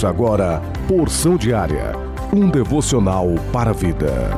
Ouça agora Porção Diária, um devocional para a vida.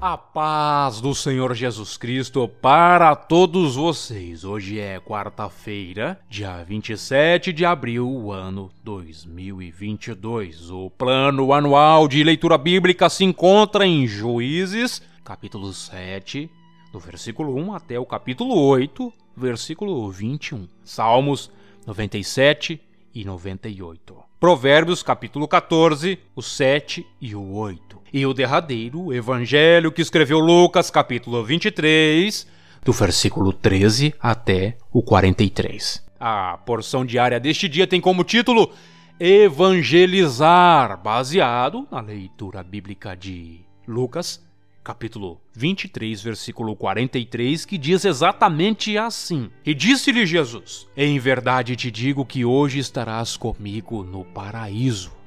A paz do Senhor Jesus Cristo para todos vocês. Hoje é quarta-feira, dia 27 de abril, ano 2022. O plano anual de leitura bíblica se encontra em Juízes, capítulo 7, do versículo 1 até o capítulo 8, versículo 21. Salmos 97 e 98. Provérbios, capítulo 14, o 7 e o 8. E o derradeiro, evangelho que escreveu Lucas, capítulo 23, do versículo 13 até o 43. A porção diária deste dia tem como título Evangelizar, baseado na leitura bíblica de Lucas, capítulo 23, versículo 43, que diz exatamente assim: E disse-lhe Jesus: Em verdade te digo que hoje estarás comigo no paraíso.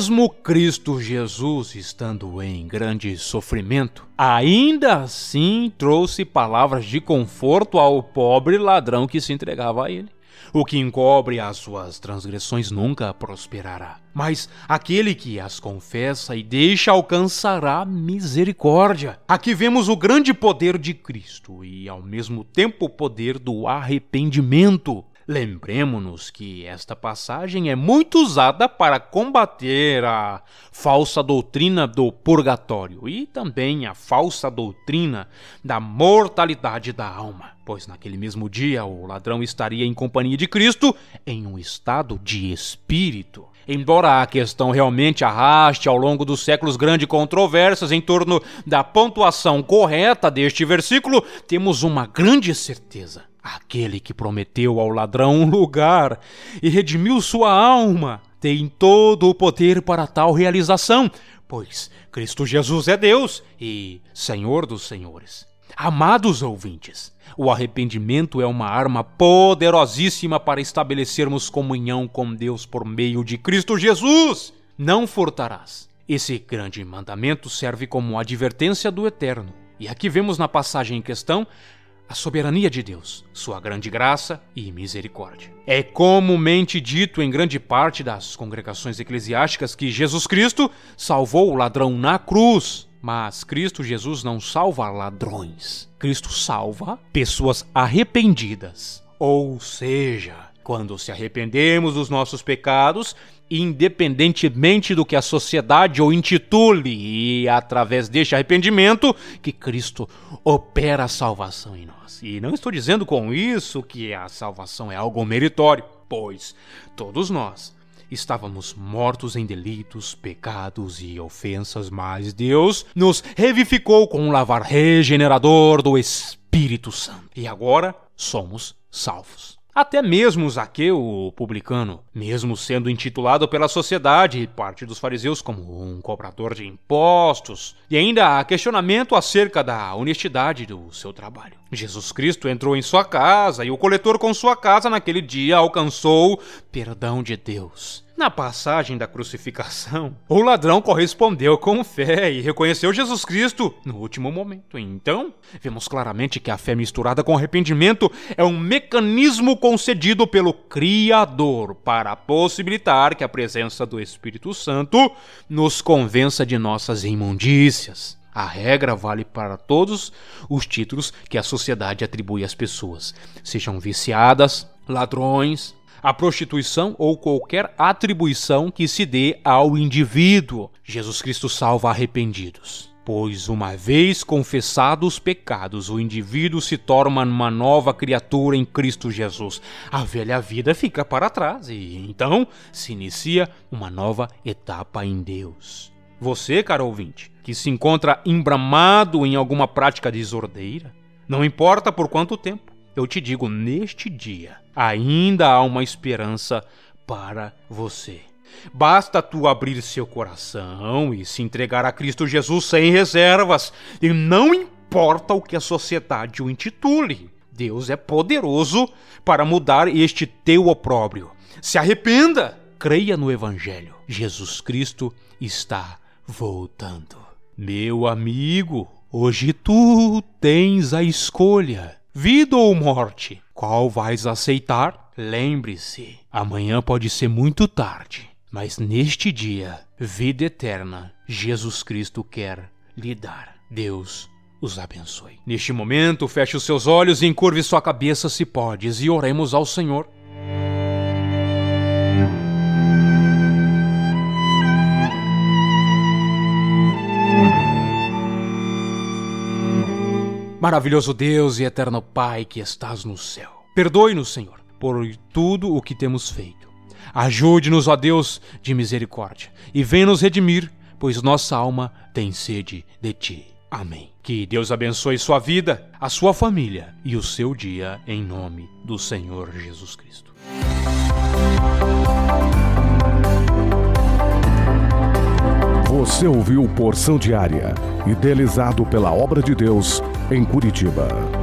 Mesmo Cristo Jesus estando em grande sofrimento, ainda assim trouxe palavras de conforto ao pobre ladrão que se entregava a ele. O que encobre as suas transgressões nunca prosperará, mas aquele que as confessa e deixa alcançará misericórdia. Aqui vemos o grande poder de Cristo e, ao mesmo tempo, o poder do arrependimento. Lembremos-nos que esta passagem é muito usada para combater a falsa doutrina do purgatório e também a falsa doutrina da mortalidade da alma, pois naquele mesmo dia o ladrão estaria em companhia de Cristo em um estado de espírito. Embora a questão realmente arraste ao longo dos séculos grandes controvérsias em torno da pontuação correta deste versículo, temos uma grande certeza Aquele que prometeu ao ladrão um lugar e redimiu sua alma tem todo o poder para tal realização, pois Cristo Jesus é Deus e Senhor dos Senhores. Amados ouvintes, o arrependimento é uma arma poderosíssima para estabelecermos comunhão com Deus por meio de Cristo Jesus. Não furtarás. Esse grande mandamento serve como advertência do Eterno. E aqui vemos na passagem em questão a soberania de Deus, sua grande graça e misericórdia. É comumente dito em grande parte das congregações eclesiásticas que Jesus Cristo salvou o ladrão na cruz. Mas Cristo Jesus não salva ladrões. Cristo salva pessoas arrependidas. Ou seja, quando se arrependemos dos nossos pecados, independentemente do que a sociedade o intitule, e através deste arrependimento que Cristo opera a salvação em nós. E não estou dizendo com isso que a salvação é algo meritório, pois todos nós estávamos mortos em delitos, pecados e ofensas, mas Deus nos revivificou com um lavar regenerador do Espírito Santo. E agora somos salvos. Até mesmo Zaqueu, o publicano, mesmo sendo intitulado pela sociedade e parte dos fariseus como um cobrador de impostos, e ainda há questionamento acerca da honestidade do seu trabalho. Jesus Cristo entrou em sua casa e o coletor com sua casa naquele dia alcançou perdão de Deus. Na passagem da crucificação, o ladrão correspondeu com fé e reconheceu Jesus Cristo no último momento. Então, vemos claramente que a fé misturada com arrependimento é um mecanismo concedido pelo Criador para possibilitar que a presença do Espírito Santo nos convença de nossas imundícias. A regra vale para todos os títulos que a sociedade atribui às pessoas, sejam viciadas, ladrões, a prostituição ou qualquer atribuição que se dê ao indivíduo. Jesus Cristo salva arrependidos. Pois, uma vez confessados os pecados, o indivíduo se torna uma nova criatura em Cristo Jesus. A velha vida fica para trás e então se inicia uma nova etapa em Deus. Você, caro ouvinte, que se encontra embramado em alguma prática desordeira, não importa por quanto tempo, eu te digo, neste dia, ainda há uma esperança para você. Basta tu abrir seu coração e se entregar a Cristo Jesus sem reservas, e não importa o que a sociedade o intitule. Deus é poderoso para mudar este teu opróbrio. Se arrependa, creia no Evangelho. Jesus Cristo está voltando. Meu amigo, hoje tu tens a escolha: vida ou morte. Qual vais aceitar? Lembre-se, amanhã pode ser muito tarde, mas neste dia, vida eterna, Jesus Cristo quer lhe dar. Deus os abençoe. Neste momento, feche os seus olhos e encurve sua cabeça se podes e oremos ao Senhor. Maravilhoso Deus e eterno Pai que estás no céu. Perdoe-nos, Senhor, por tudo o que temos feito. Ajude-nos, ó Deus de misericórdia, e venha nos redimir, pois nossa alma tem sede de ti. Amém. Que Deus abençoe sua vida, a sua família e o seu dia em nome do Senhor Jesus Cristo. Você ouviu Porção Diária, idealizado pela Obra de Deus em Curitiba.